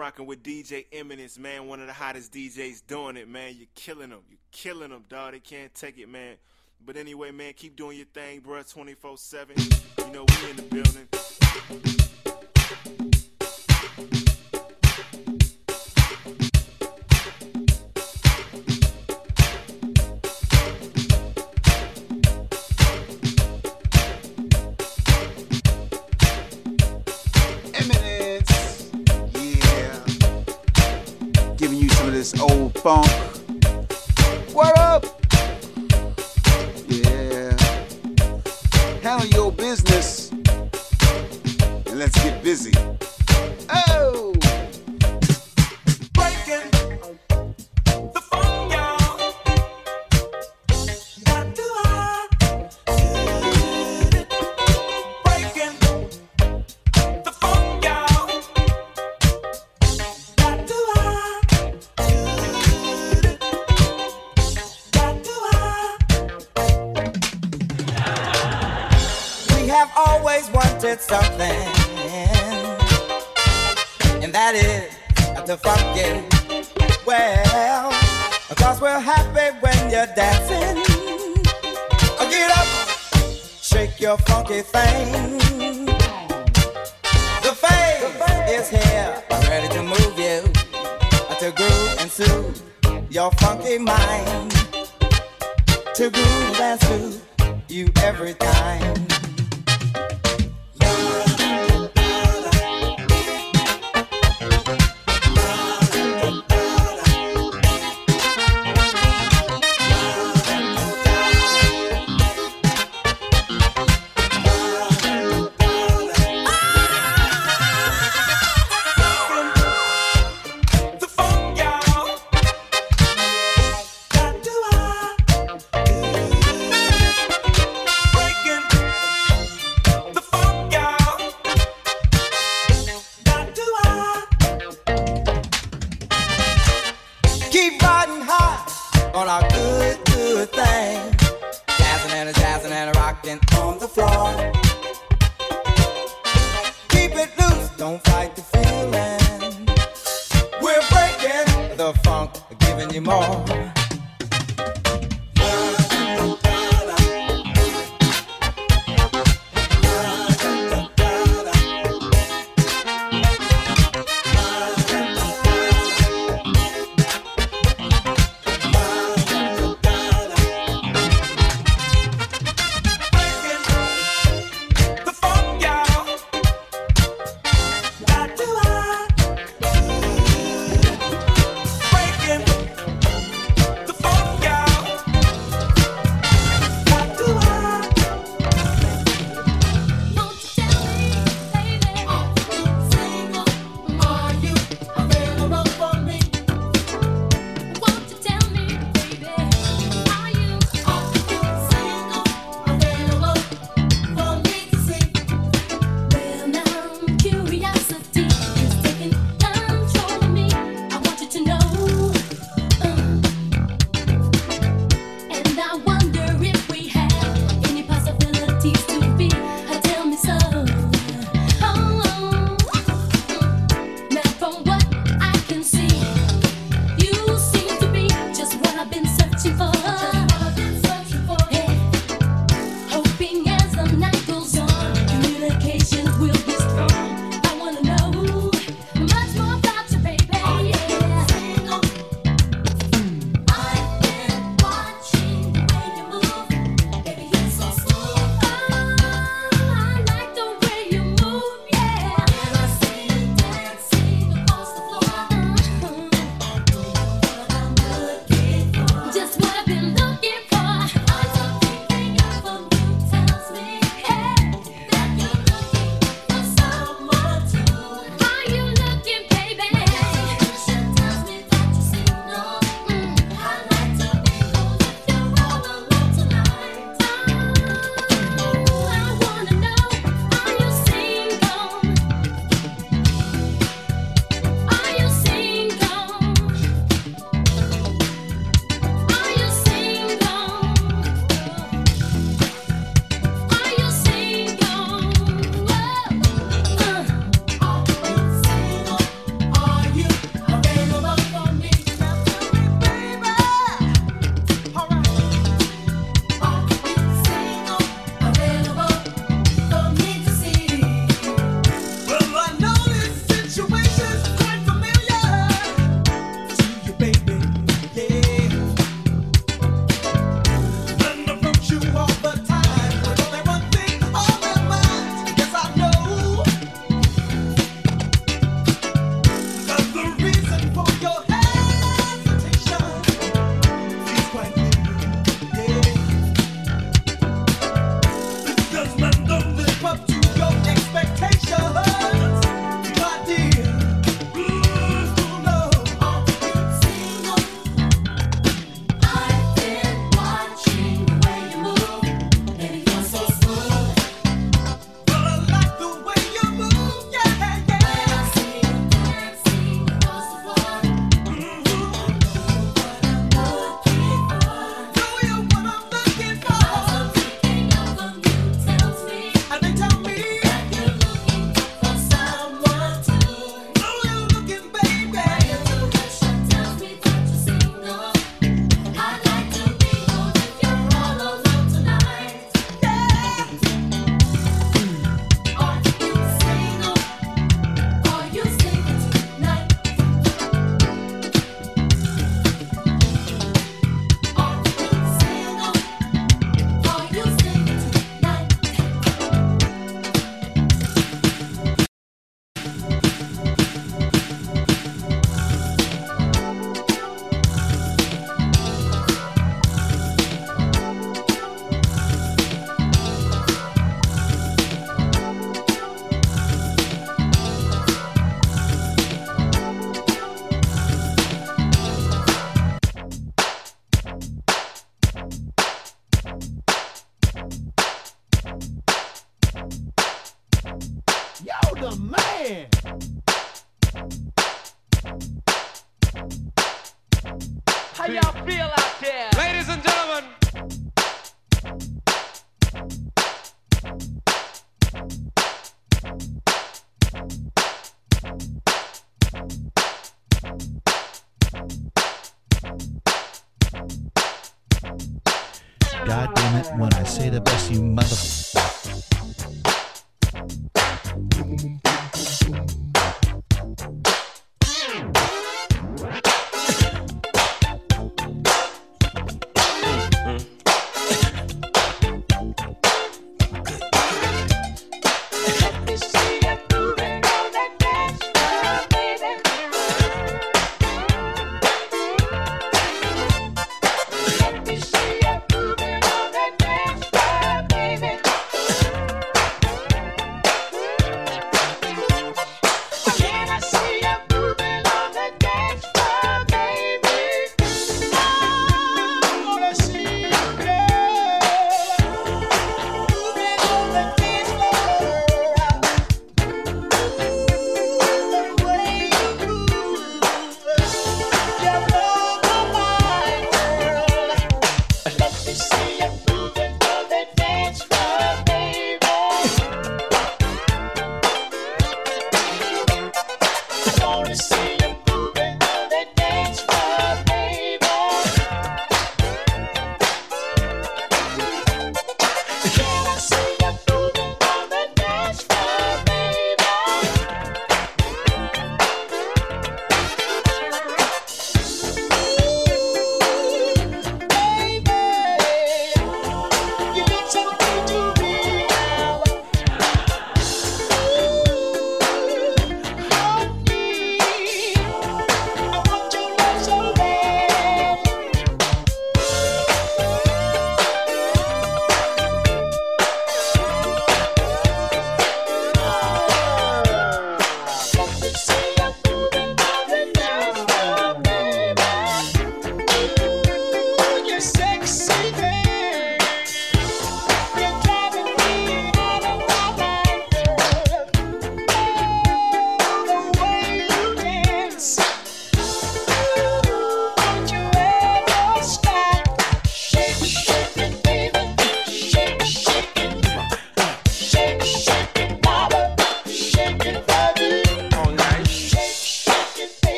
rocking with DJ Eminence, man. One of the hottest DJs doing it, man. You're killing them. You're killing them, dog. They can't take it, man. But anyway, man, keep doing your thing, bro. 24 7. You know, we in the building. phone.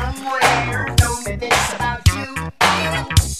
somewhere. Don't think about you.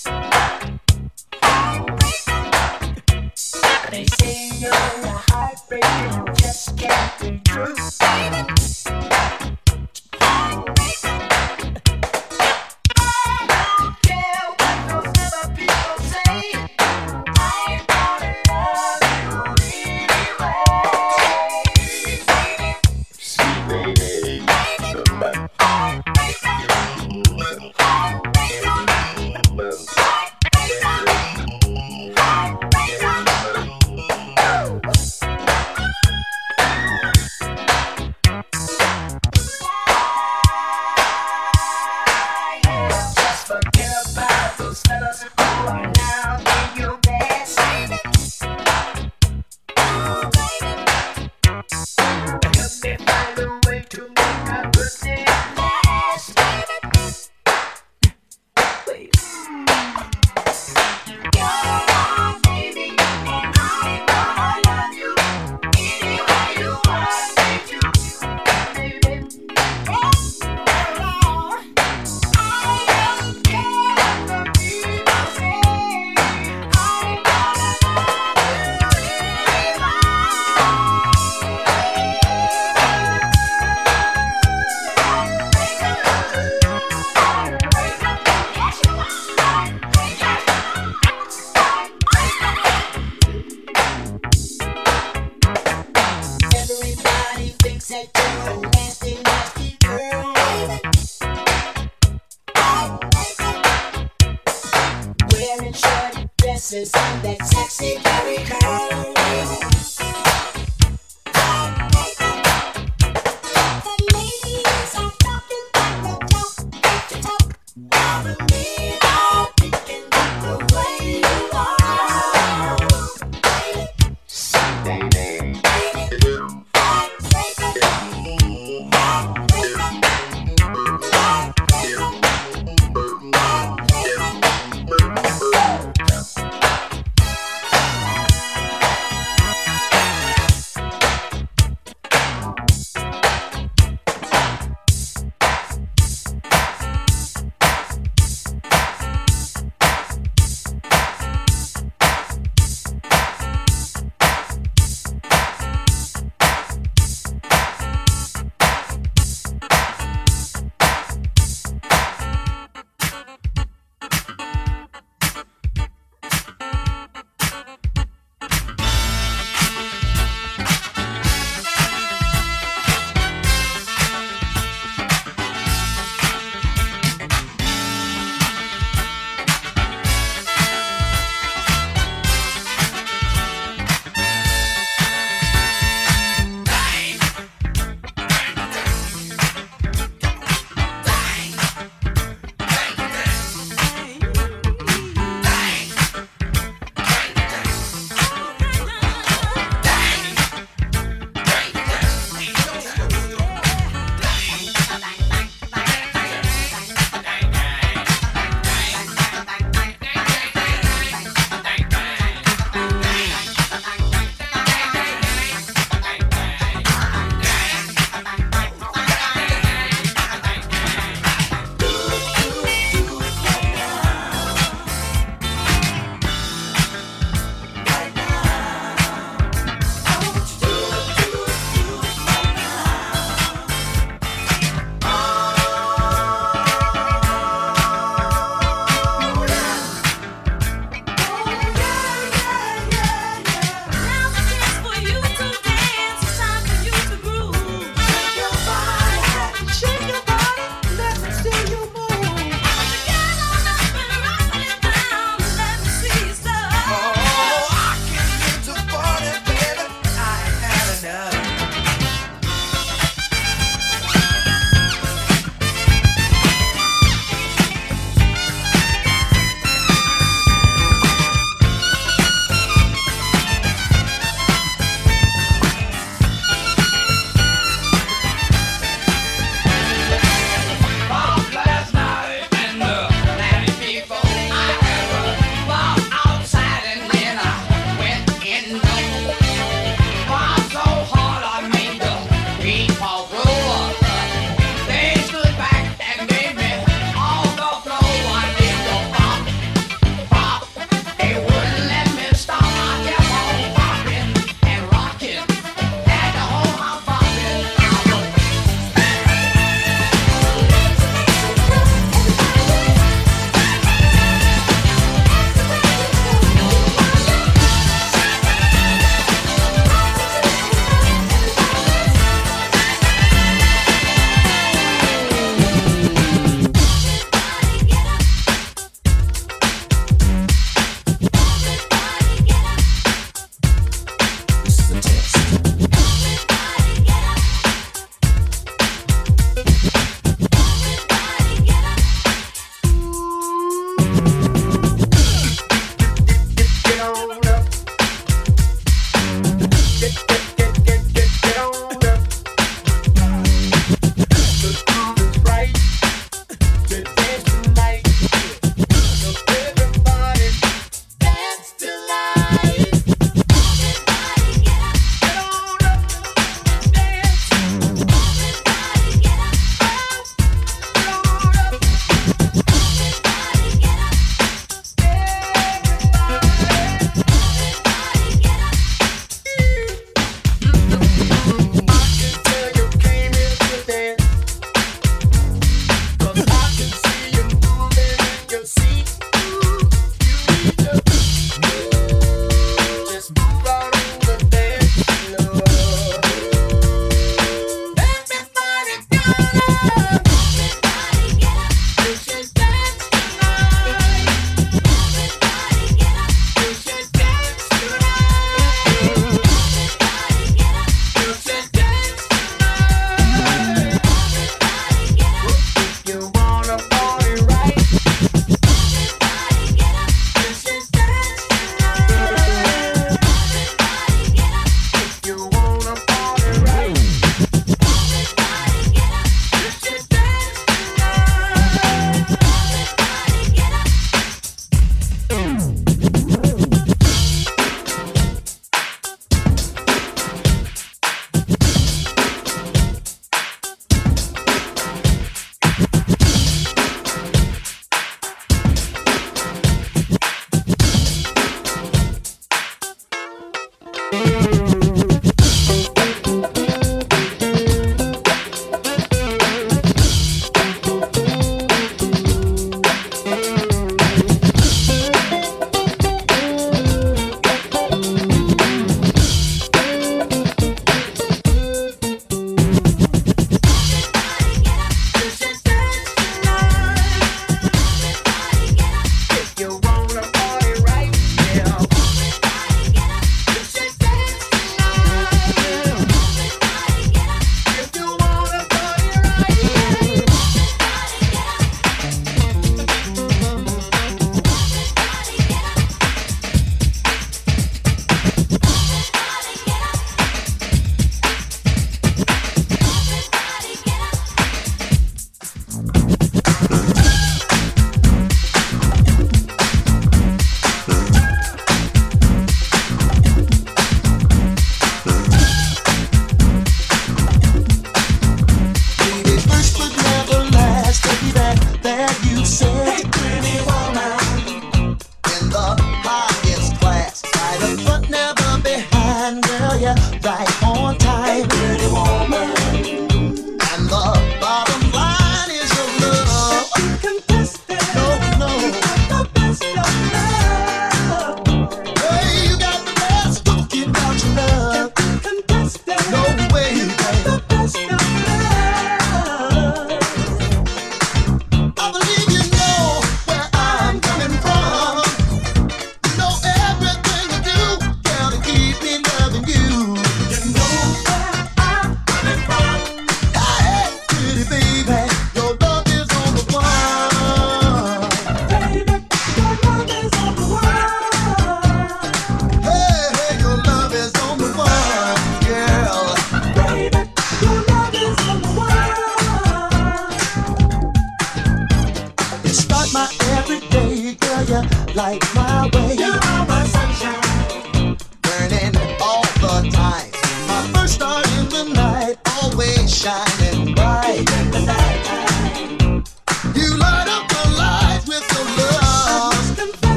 like my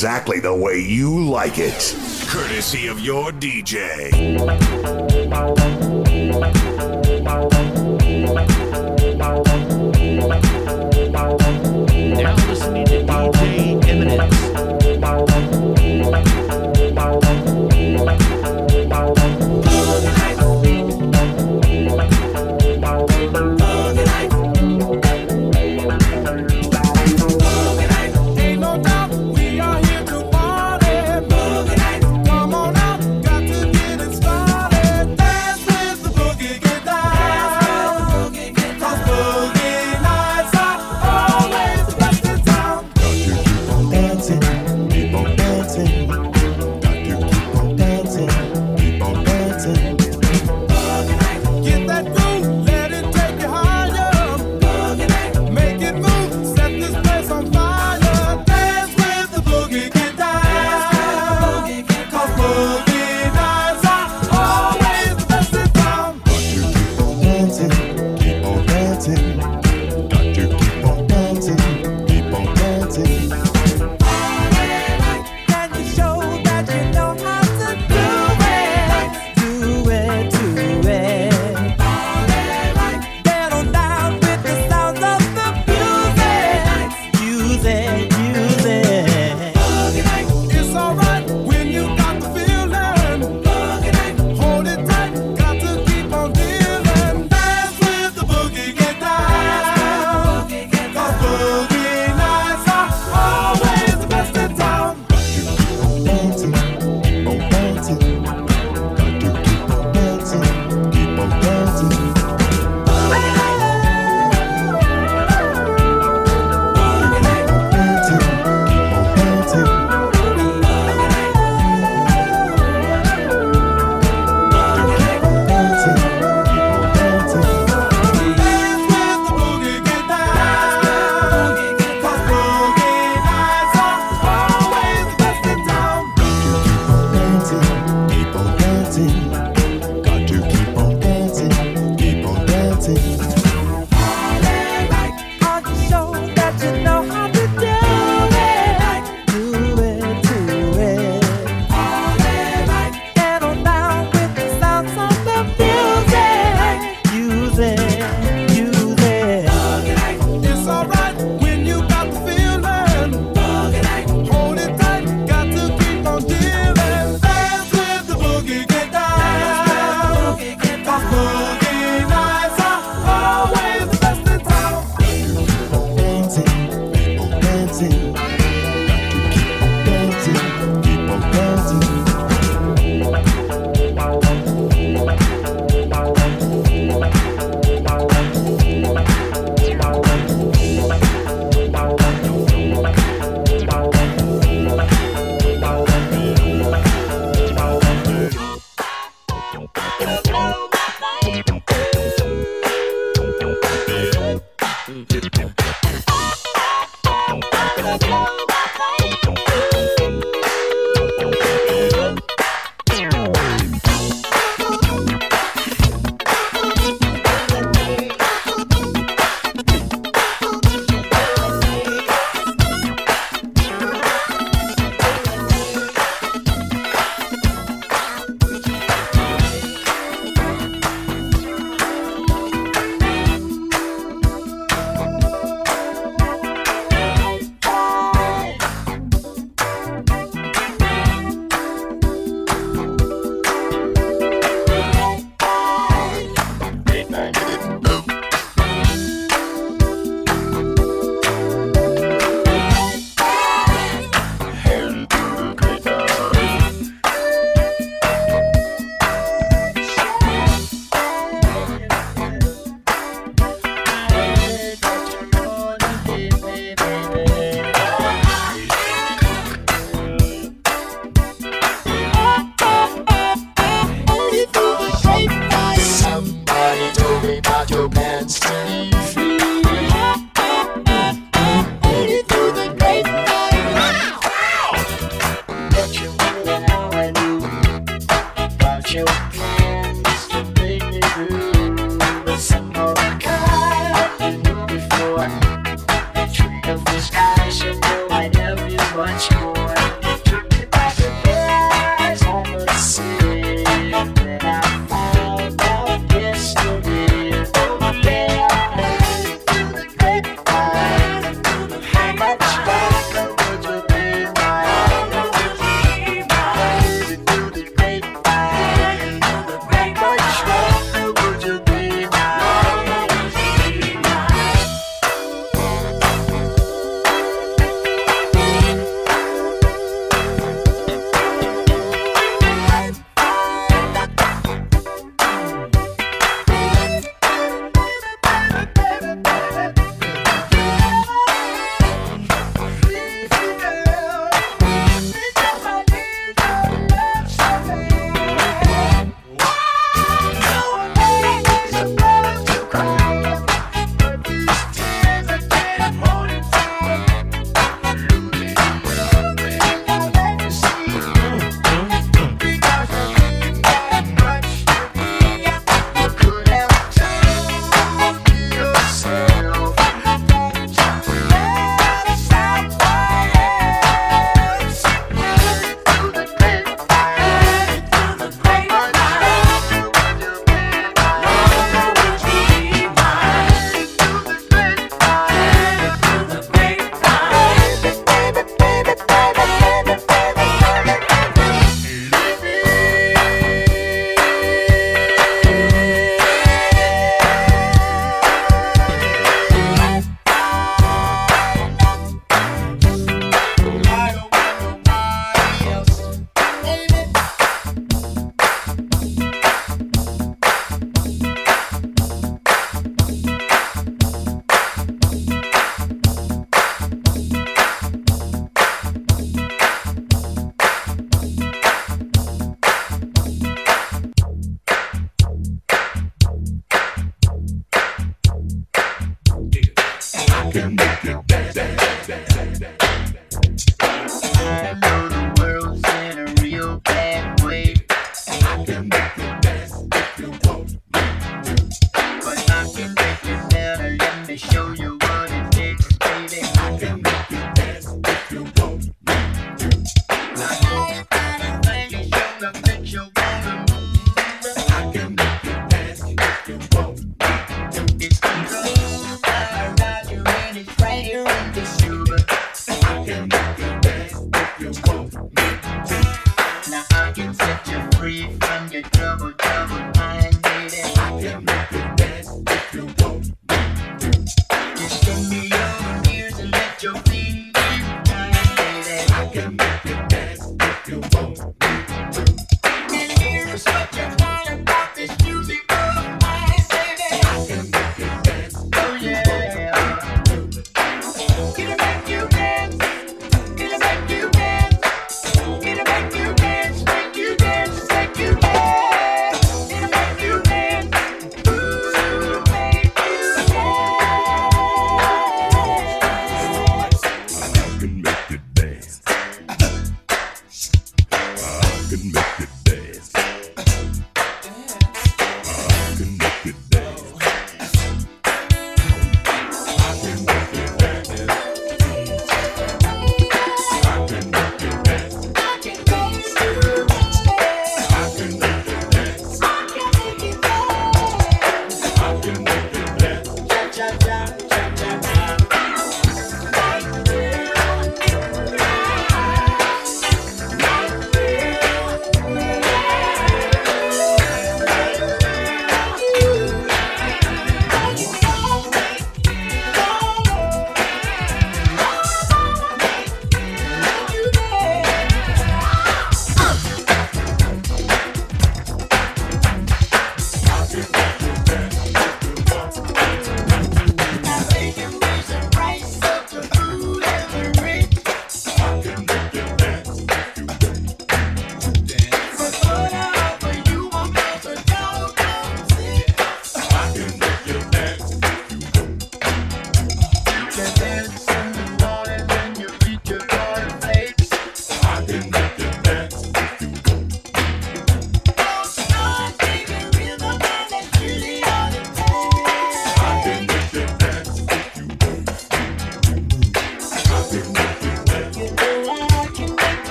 exactly the way you like it. Courtesy of your DJ.